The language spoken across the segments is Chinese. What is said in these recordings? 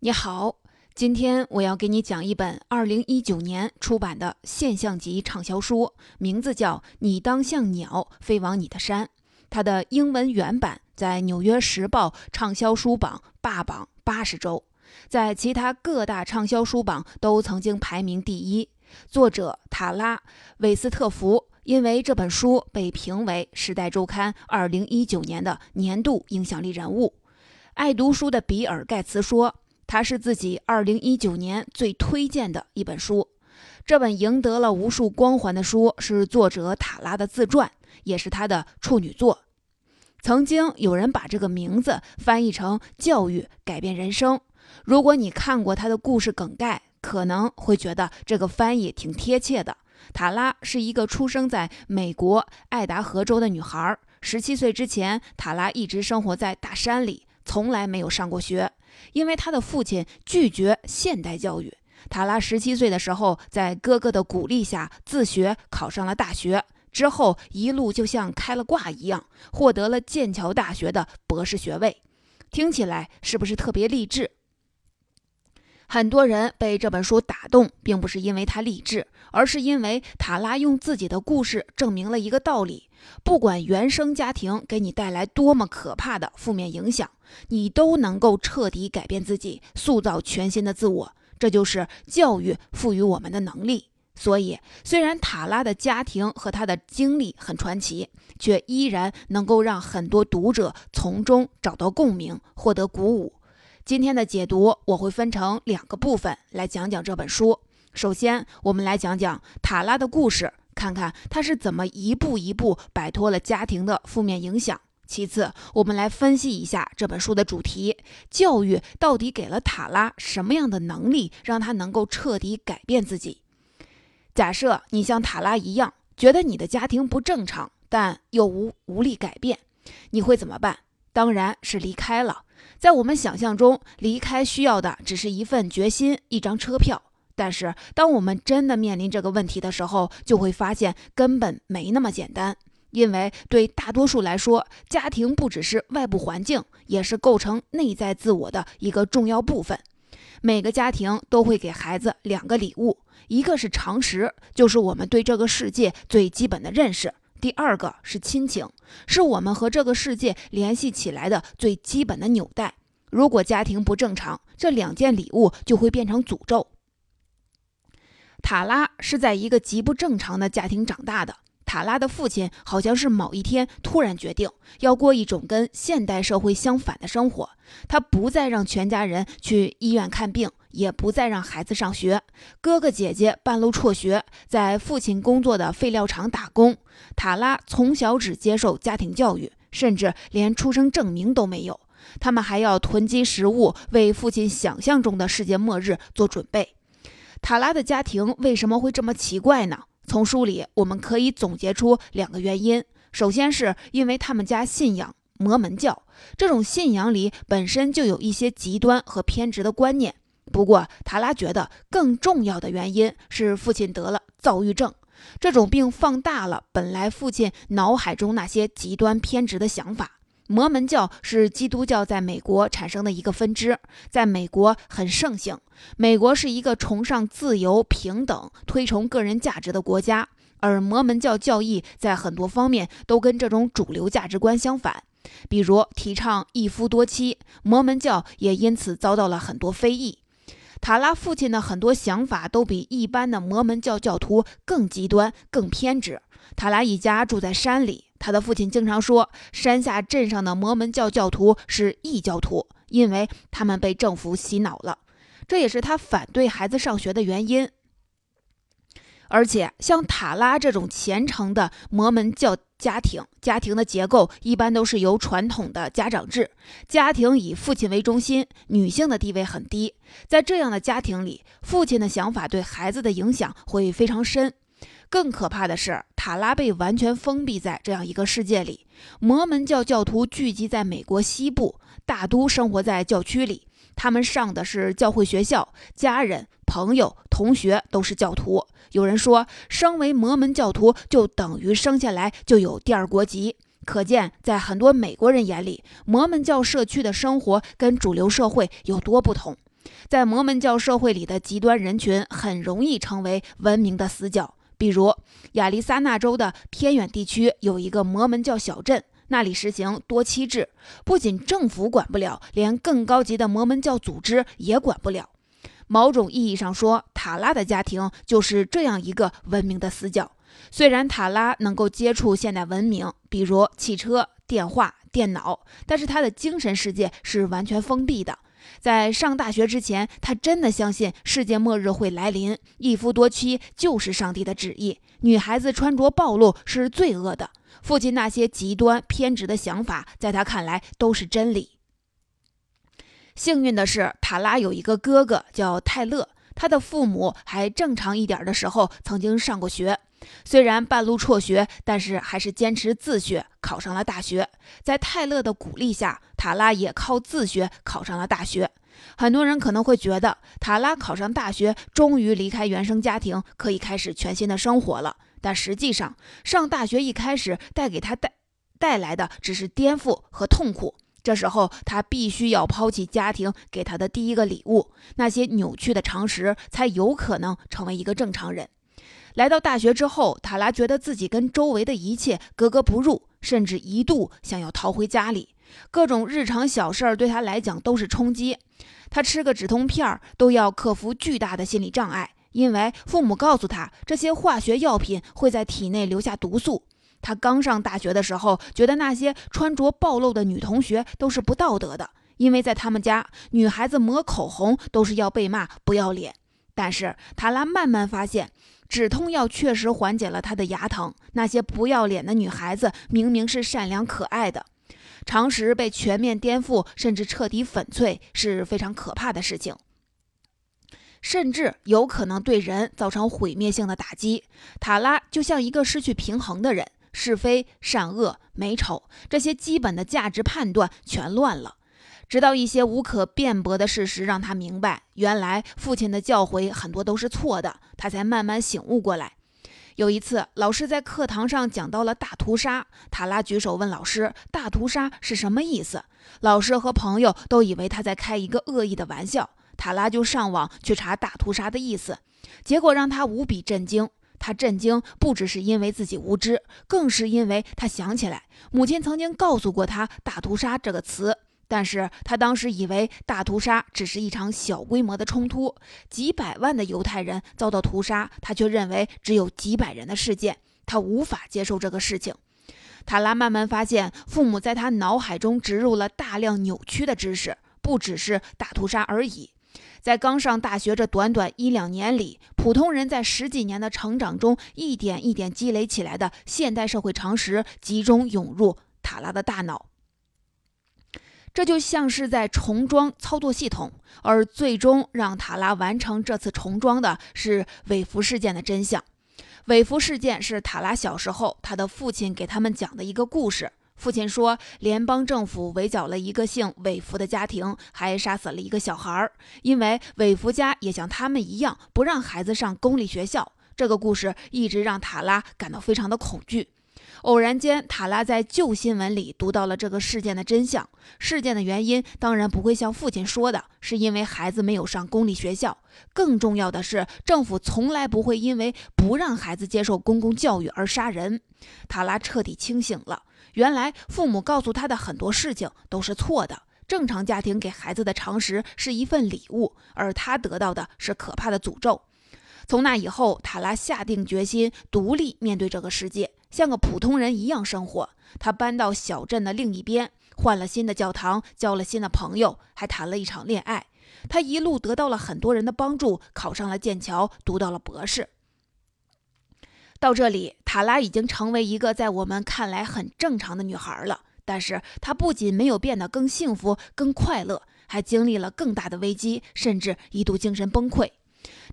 你好，今天我要给你讲一本二零一九年出版的现象级畅销书，名字叫《你当像鸟飞往你的山》。它的英文原版在《纽约时报》畅销书榜霸榜八十周，在其他各大畅销书榜都曾经排名第一。作者塔拉·韦斯特福因为这本书被评为《时代周刊》二零一九年的年度影响力人物。爱读书的比尔·盖茨说。它是自己二零一九年最推荐的一本书。这本赢得了无数光环的书是作者塔拉的自传，也是他的处女作。曾经有人把这个名字翻译成“教育改变人生”。如果你看过他的故事梗概，可能会觉得这个翻译挺贴切的。塔拉是一个出生在美国爱达荷州的女孩。十七岁之前，塔拉一直生活在大山里，从来没有上过学。因为他的父亲拒绝现代教育，塔拉十七岁的时候，在哥哥的鼓励下自学考上了大学，之后一路就像开了挂一样，获得了剑桥大学的博士学位。听起来是不是特别励志？很多人被这本书打动，并不是因为它励志，而是因为塔拉用自己的故事证明了一个道理：不管原生家庭给你带来多么可怕的负面影响，你都能够彻底改变自己，塑造全新的自我。这就是教育赋予我们的能力。所以，虽然塔拉的家庭和他的经历很传奇，却依然能够让很多读者从中找到共鸣，获得鼓舞。今天的解读我会分成两个部分来讲讲这本书。首先，我们来讲讲塔拉的故事，看看他是怎么一步一步摆脱了家庭的负面影响。其次，我们来分析一下这本书的主题：教育到底给了塔拉什么样的能力，让他能够彻底改变自己？假设你像塔拉一样，觉得你的家庭不正常，但又无无力改变，你会怎么办？当然是离开了。在我们想象中，离开需要的只是一份决心、一张车票。但是，当我们真的面临这个问题的时候，就会发现根本没那么简单。因为对大多数来说，家庭不只是外部环境，也是构成内在自我的一个重要部分。每个家庭都会给孩子两个礼物：一个是常识，就是我们对这个世界最基本的认识。第二个是亲情，是我们和这个世界联系起来的最基本的纽带。如果家庭不正常，这两件礼物就会变成诅咒。塔拉是在一个极不正常的家庭长大的。塔拉的父亲好像是某一天突然决定要过一种跟现代社会相反的生活，他不再让全家人去医院看病。也不再让孩子上学，哥哥姐姐半路辍学，在父亲工作的废料厂打工。塔拉从小只接受家庭教育，甚至连出生证明都没有。他们还要囤积食物，为父亲想象中的世界末日做准备。塔拉的家庭为什么会这么奇怪呢？从书里我们可以总结出两个原因：首先是因为他们家信仰摩门教，这种信仰里本身就有一些极端和偏执的观念。不过，塔拉觉得更重要的原因是父亲得了躁郁症，这种病放大了本来父亲脑海中那些极端偏执的想法。摩门教是基督教在美国产生的一个分支，在美国很盛行。美国是一个崇尚自由、平等、推崇个人价值的国家，而摩门教教义在很多方面都跟这种主流价值观相反，比如提倡一夫多妻，摩门教也因此遭到了很多非议。塔拉父亲的很多想法都比一般的摩门教教徒更极端、更偏执。塔拉一家住在山里，他的父亲经常说，山下镇上的摩门教教徒是异教徒，因为他们被政府洗脑了。这也是他反对孩子上学的原因。而且，像塔拉这种虔诚的摩门教家庭，家庭的结构一般都是由传统的家长制，家庭以父亲为中心，女性的地位很低。在这样的家庭里，父亲的想法对孩子的影响会非常深。更可怕的是，塔拉被完全封闭在这样一个世界里。摩门教教徒聚集在美国西部，大都生活在教区里。他们上的是教会学校，家人、朋友、同学都是教徒。有人说，生为摩门教徒就等于生下来就有第二国籍。可见，在很多美国人眼里，摩门教社区的生活跟主流社会有多不同。在摩门教社会里的极端人群很容易成为文明的死角。比如，亚利桑那州的偏远地区有一个摩门教小镇，那里实行多妻制，不仅政府管不了，连更高级的摩门教组织也管不了。某种意义上说，塔拉的家庭就是这样一个文明的死角。虽然塔拉能够接触现代文明，比如汽车、电话、电脑，但是他的精神世界是完全封闭的。在上大学之前，他真的相信世界末日会来临，一夫多妻就是上帝的旨意，女孩子穿着暴露是罪恶的。父亲那些极端偏执的想法，在他看来都是真理。幸运的是，塔拉有一个哥哥叫泰勒，他的父母还正常一点的时候曾经上过学。虽然半路辍学，但是还是坚持自学，考上了大学。在泰勒的鼓励下，塔拉也靠自学考上了大学。很多人可能会觉得，塔拉考上大学，终于离开原生家庭，可以开始全新的生活了。但实际上，上大学一开始带给他带带来的只是颠覆和痛苦。这时候，他必须要抛弃家庭给他的第一个礼物，那些扭曲的常识，才有可能成为一个正常人。来到大学之后，塔拉觉得自己跟周围的一切格格不入，甚至一度想要逃回家里。各种日常小事儿对他来讲都是冲击。他吃个止痛片都要克服巨大的心理障碍，因为父母告诉他这些化学药品会在体内留下毒素。他刚上大学的时候，觉得那些穿着暴露的女同学都是不道德的，因为在他们家，女孩子抹口红都是要被骂不要脸。但是塔拉慢慢发现。止痛药确实缓解了他的牙疼。那些不要脸的女孩子明明是善良可爱的，常识被全面颠覆，甚至彻底粉碎，是非常可怕的事情，甚至有可能对人造成毁灭性的打击。塔拉就像一个失去平衡的人，是非善恶美丑这些基本的价值判断全乱了。直到一些无可辩驳的事实让他明白，原来父亲的教诲很多都是错的，他才慢慢醒悟过来。有一次，老师在课堂上讲到了大屠杀，塔拉举手问老师：“大屠杀是什么意思？”老师和朋友都以为他在开一个恶意的玩笑，塔拉就上网去查大屠杀的意思，结果让他无比震惊。他震惊不只是因为自己无知，更是因为他想起来母亲曾经告诉过他“大屠杀”这个词。但是他当时以为大屠杀只是一场小规模的冲突，几百万的犹太人遭到屠杀，他却认为只有几百人的事件，他无法接受这个事情。塔拉慢慢发现，父母在他脑海中植入了大量扭曲的知识，不只是大屠杀而已。在刚上大学这短短一两年里，普通人在十几年的成长中，一点一点积累起来的现代社会常识，集中涌入塔拉的大脑。这就像是在重装操作系统，而最终让塔拉完成这次重装的是韦弗事件的真相。韦弗事件是塔拉小时候他的父亲给他们讲的一个故事。父亲说，联邦政府围剿了一个姓韦弗的家庭，还杀死了一个小孩儿，因为韦弗家也像他们一样不让孩子上公立学校。这个故事一直让塔拉感到非常的恐惧。偶然间，塔拉在旧新闻里读到了这个事件的真相。事件的原因当然不会像父亲说的，是因为孩子没有上公立学校。更重要的是，政府从来不会因为不让孩子接受公共教育而杀人。塔拉彻底清醒了，原来父母告诉他的很多事情都是错的。正常家庭给孩子的常识是一份礼物，而他得到的是可怕的诅咒。从那以后，塔拉下定决心独立面对这个世界。像个普通人一样生活。他搬到小镇的另一边，换了新的教堂，交了新的朋友，还谈了一场恋爱。他一路得到了很多人的帮助，考上了剑桥，读到了博士。到这里，塔拉已经成为一个在我们看来很正常的女孩了。但是她不仅没有变得更幸福、更快乐，还经历了更大的危机，甚至一度精神崩溃。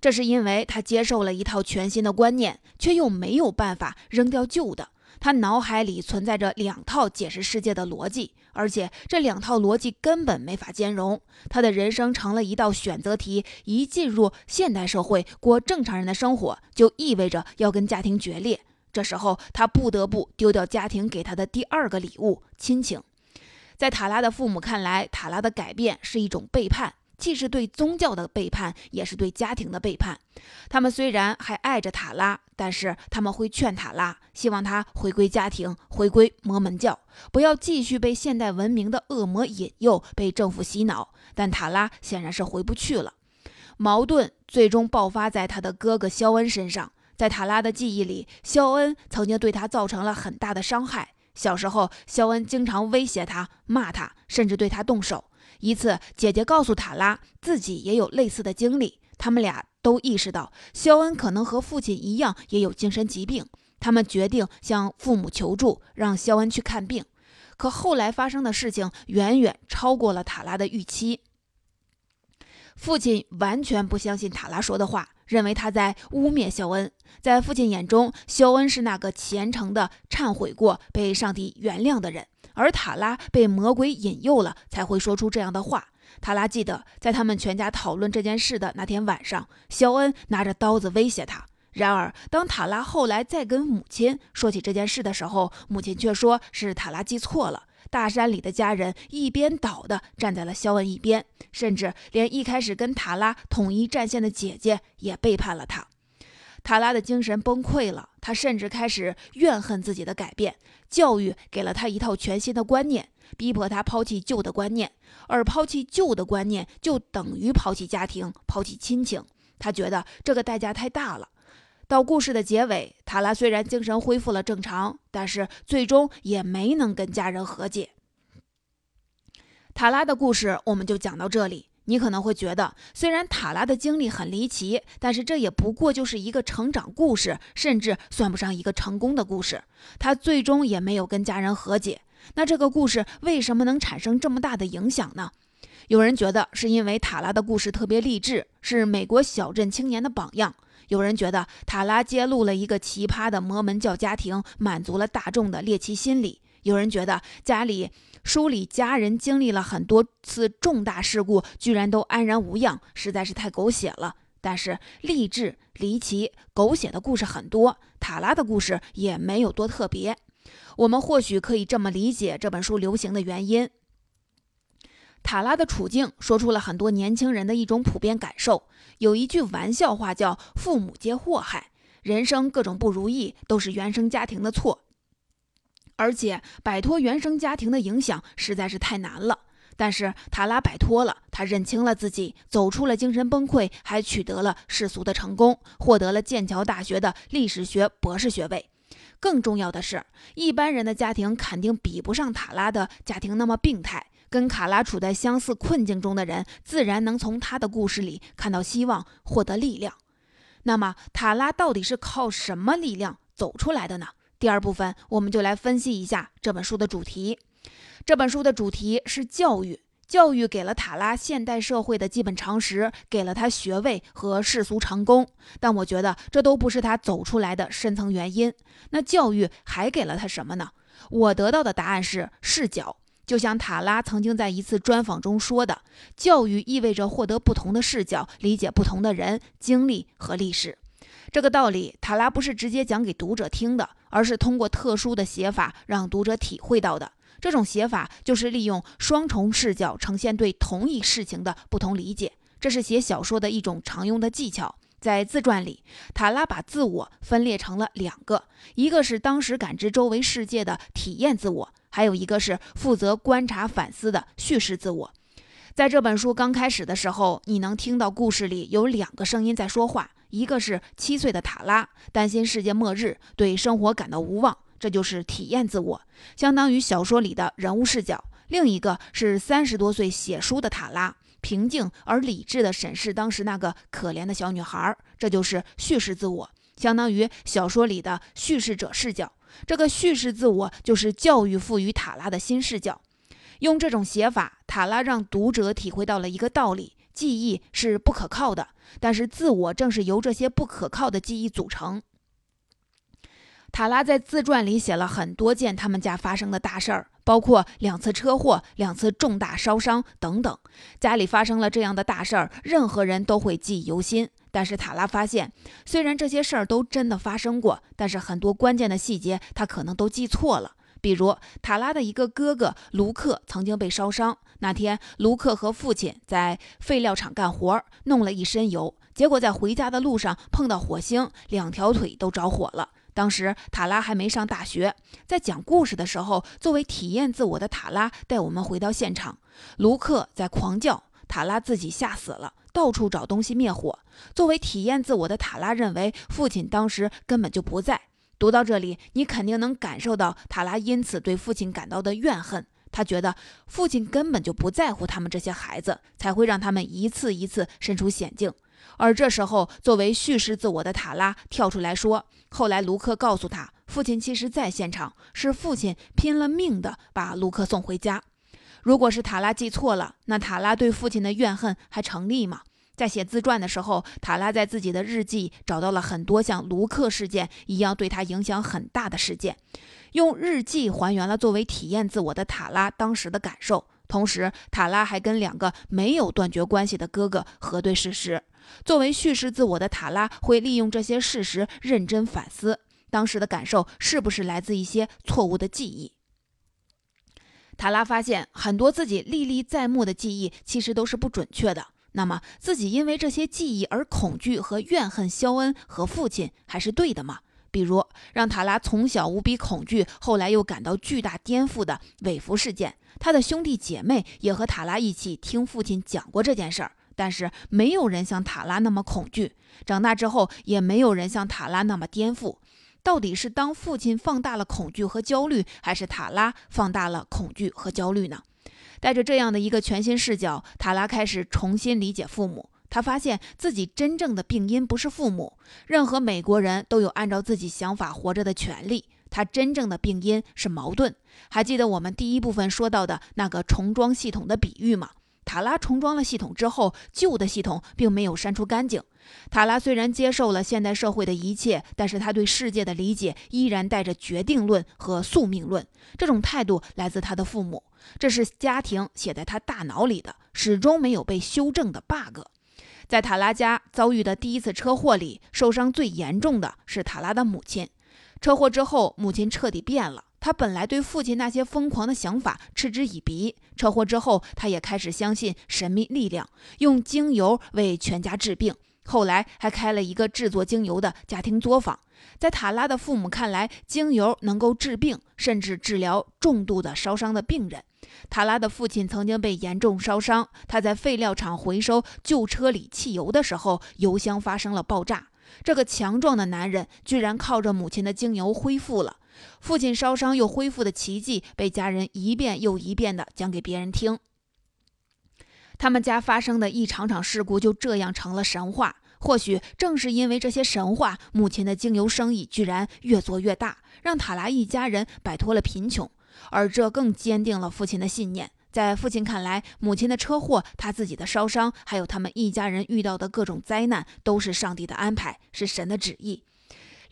这是因为她接受了一套全新的观念，却又没有办法扔掉旧的。他脑海里存在着两套解释世界的逻辑，而且这两套逻辑根本没法兼容。他的人生成了一道选择题：一进入现代社会，过正常人的生活，就意味着要跟家庭决裂。这时候，他不得不丢掉家庭给他的第二个礼物——亲情。在塔拉的父母看来，塔拉的改变是一种背叛。既是对宗教的背叛，也是对家庭的背叛。他们虽然还爱着塔拉，但是他们会劝塔拉，希望他回归家庭，回归摩门教，不要继续被现代文明的恶魔引诱，被政府洗脑。但塔拉显然是回不去了。矛盾最终爆发在他的哥哥肖恩身上。在塔拉的记忆里，肖恩曾经对他造成了很大的伤害。小时候，肖恩经常威胁他、骂他，甚至对他动手。一次，姐姐告诉塔拉自己也有类似的经历，他们俩都意识到肖恩可能和父亲一样也有精神疾病。他们决定向父母求助，让肖恩去看病。可后来发生的事情远远超过了塔拉的预期。父亲完全不相信塔拉说的话，认为他在污蔑肖恩。在父亲眼中，肖恩是那个虔诚的、忏悔过、被上帝原谅的人，而塔拉被魔鬼引诱了，才会说出这样的话。塔拉记得，在他们全家讨论这件事的那天晚上，肖恩拿着刀子威胁他。然而，当塔拉后来再跟母亲说起这件事的时候，母亲却说是塔拉记错了。大山里的家人一边倒的站在了肖恩一边，甚至连一开始跟塔拉统一战线的姐姐也背叛了他。塔拉的精神崩溃了，他甚至开始怨恨自己的改变。教育给了他一套全新的观念，逼迫他抛弃旧的观念，而抛弃旧的观念就等于抛弃家庭、抛弃亲情。他觉得这个代价太大了。到故事的结尾，塔拉虽然精神恢复了正常，但是最终也没能跟家人和解。塔拉的故事我们就讲到这里。你可能会觉得，虽然塔拉的经历很离奇，但是这也不过就是一个成长故事，甚至算不上一个成功的故事。他最终也没有跟家人和解。那这个故事为什么能产生这么大的影响呢？有人觉得是因为塔拉的故事特别励志，是美国小镇青年的榜样。有人觉得塔拉揭露了一个奇葩的摩门教家庭，满足了大众的猎奇心理。有人觉得家里书里家人经历了很多次重大事故，居然都安然无恙，实在是太狗血了。但是励志、离奇、狗血的故事很多，塔拉的故事也没有多特别。我们或许可以这么理解这本书流行的原因。塔拉的处境说出了很多年轻人的一种普遍感受。有一句玩笑话叫“父母皆祸害”，人生各种不如意都是原生家庭的错，而且摆脱原生家庭的影响实在是太难了。但是塔拉摆脱了，他认清了自己，走出了精神崩溃，还取得了世俗的成功，获得了剑桥大学的历史学博士学位。更重要的是，一般人的家庭肯定比不上塔拉的家庭那么病态。跟卡拉处在相似困境中的人，自然能从他的故事里看到希望，获得力量。那么，塔拉到底是靠什么力量走出来的呢？第二部分，我们就来分析一下这本书的主题。这本书的主题是教育，教育给了塔拉现代社会的基本常识，给了他学位和世俗成功。但我觉得这都不是他走出来的深层原因。那教育还给了他什么呢？我得到的答案是视角。就像塔拉曾经在一次专访中说的，教育意味着获得不同的视角，理解不同的人、经历和历史。这个道理，塔拉不是直接讲给读者听的，而是通过特殊的写法让读者体会到的。这种写法就是利用双重视角呈现对同一事情的不同理解，这是写小说的一种常用的技巧。在自传里，塔拉把自我分裂成了两个，一个是当时感知周围世界的体验自我。还有一个是负责观察反思的叙事自我。在这本书刚开始的时候，你能听到故事里有两个声音在说话，一个是七岁的塔拉，担心世界末日，对生活感到无望，这就是体验自我，相当于小说里的人物视角；另一个是三十多岁写书的塔拉，平静而理智地审视当时那个可怜的小女孩，这就是叙事自我，相当于小说里的叙事者视角。这个叙事自我就是教育赋予塔拉的新视角。用这种写法，塔拉让读者体会到了一个道理：记忆是不可靠的，但是自我正是由这些不可靠的记忆组成。塔拉在自传里写了很多件他们家发生的大事儿，包括两次车祸、两次重大烧伤等等。家里发生了这样的大事儿，任何人都会记忆犹新。但是塔拉发现，虽然这些事儿都真的发生过，但是很多关键的细节他可能都记错了。比如塔拉的一个哥哥卢克曾经被烧伤。那天，卢克和父亲在废料厂干活，弄了一身油，结果在回家的路上碰到火星，两条腿都着火了。当时塔拉还没上大学，在讲故事的时候，作为体验自我的塔拉带我们回到现场。卢克在狂叫，塔拉自己吓死了，到处找东西灭火。作为体验自我的塔拉认为，父亲当时根本就不在。读到这里，你肯定能感受到塔拉因此对父亲感到的怨恨。他觉得父亲根本就不在乎他们这些孩子，才会让他们一次一次身处险境。而这时候，作为叙事自我的塔拉跳出来说：“后来卢克告诉他，父亲其实在现场，是父亲拼了命的把卢克送回家。”如果是塔拉记错了，那塔拉对父亲的怨恨还成立吗？在写自传的时候，塔拉在自己的日记找到了很多像卢克事件一样对他影响很大的事件，用日记还原了作为体验自我的塔拉当时的感受。同时，塔拉还跟两个没有断绝关系的哥哥核对事实。作为叙事自我的塔拉会利用这些事实认真反思当时的感受是不是来自一些错误的记忆。塔拉发现很多自己历历在目的记忆其实都是不准确的。那么，自己因为这些记忆而恐惧和怨恨肖恩和父亲，还是对的吗？比如，让塔拉从小无比恐惧，后来又感到巨大颠覆的韦弗事件，他的兄弟姐妹也和塔拉一起听父亲讲过这件事儿，但是没有人像塔拉那么恐惧。长大之后，也没有人像塔拉那么颠覆。到底是当父亲放大了恐惧和焦虑，还是塔拉放大了恐惧和焦虑呢？带着这样的一个全新视角，塔拉开始重新理解父母。他发现自己真正的病因不是父母。任何美国人都有按照自己想法活着的权利。他真正的病因是矛盾。还记得我们第一部分说到的那个重装系统的比喻吗？塔拉重装了系统之后，旧的系统并没有删除干净。塔拉虽然接受了现代社会的一切，但是他对世界的理解依然带着决定论和宿命论。这种态度来自他的父母。这是家庭写在他大脑里的，始终没有被修正的 bug。在塔拉家遭遇的第一次车祸里，受伤最严重的是塔拉的母亲。车祸之后，母亲彻底变了。他本来对父亲那些疯狂的想法嗤之以鼻，车祸之后，他也开始相信神秘力量，用精油为全家治病。后来还开了一个制作精油的家庭作坊。在塔拉的父母看来，精油能够治病，甚至治疗重度的烧伤的病人。塔拉的父亲曾经被严重烧伤，他在废料厂回收旧车里汽油的时候，油箱发生了爆炸。这个强壮的男人居然靠着母亲的精油恢复了。父亲烧伤又恢复的奇迹被家人一遍又一遍地讲给别人听。他们家发生的一场场事故就这样成了神话。或许正是因为这些神话，母亲的精油生意居然越做越大，让塔拉一家人摆脱了贫穷。而这更坚定了父亲的信念。在父亲看来，母亲的车祸、他自己的烧伤，还有他们一家人遇到的各种灾难，都是上帝的安排，是神的旨意。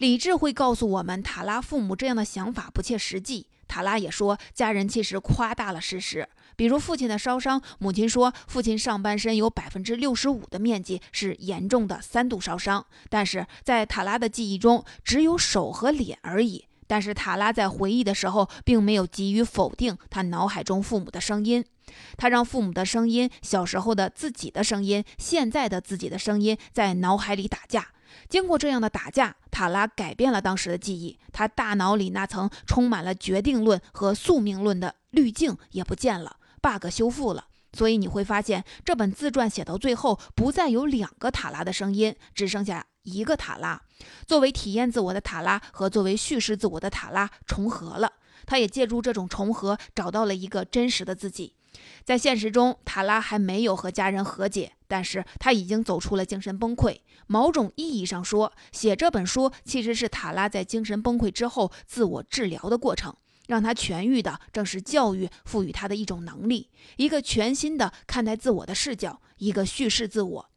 理智会告诉我们，塔拉父母这样的想法不切实际。塔拉也说，家人其实夸大了事实。比如父亲的烧伤，母亲说父亲上半身有百分之六十五的面积是严重的三度烧伤，但是在塔拉的记忆中只有手和脸而已。但是塔拉在回忆的时候，并没有急于否定他脑海中父母的声音，他让父母的声音、小时候的自己的声音、现在的自己的声音在脑海里打架。经过这样的打架，塔拉改变了当时的记忆，他大脑里那层充满了决定论和宿命论的滤镜也不见了。bug 修复了，所以你会发现这本自传写到最后不再有两个塔拉的声音，只剩下一个塔拉。作为体验自我的塔拉和作为叙事自我的塔拉重合了，他也借助这种重合找到了一个真实的自己。在现实中，塔拉还没有和家人和解，但是他已经走出了精神崩溃。某种意义上说，写这本书其实是塔拉在精神崩溃之后自我治疗的过程。让他痊愈的正是教育赋予他的一种能力，一个全新的看待自我的视角，一个叙事自我。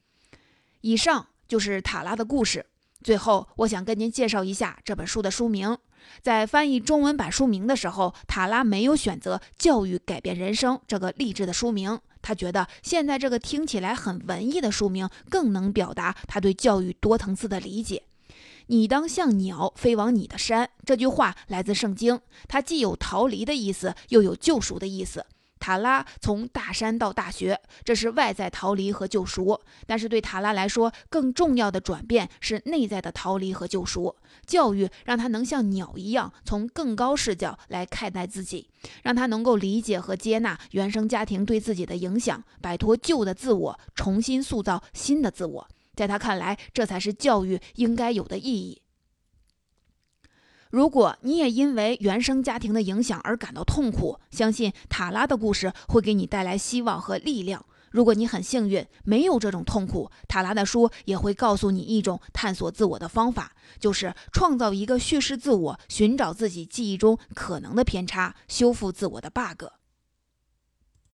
以上就是塔拉的故事。最后，我想跟您介绍一下这本书的书名。在翻译中文版书名的时候，塔拉没有选择“教育改变人生”这个励志的书名，他觉得现在这个听起来很文艺的书名更能表达他对教育多层次的理解。你当像鸟飞往你的山。这句话来自圣经，它既有逃离的意思，又有救赎的意思。塔拉从大山到大学，这是外在逃离和救赎。但是对塔拉来说，更重要的转变是内在的逃离和救赎。教育让他能像鸟一样，从更高视角来看待自己，让他能够理解和接纳原生家庭对自己的影响，摆脱旧的自我，重新塑造新的自我。在他看来，这才是教育应该有的意义。如果你也因为原生家庭的影响而感到痛苦，相信塔拉的故事会给你带来希望和力量。如果你很幸运，没有这种痛苦，塔拉的书也会告诉你一种探索自我的方法，就是创造一个叙事自我，寻找自己记忆中可能的偏差，修复自我的 bug。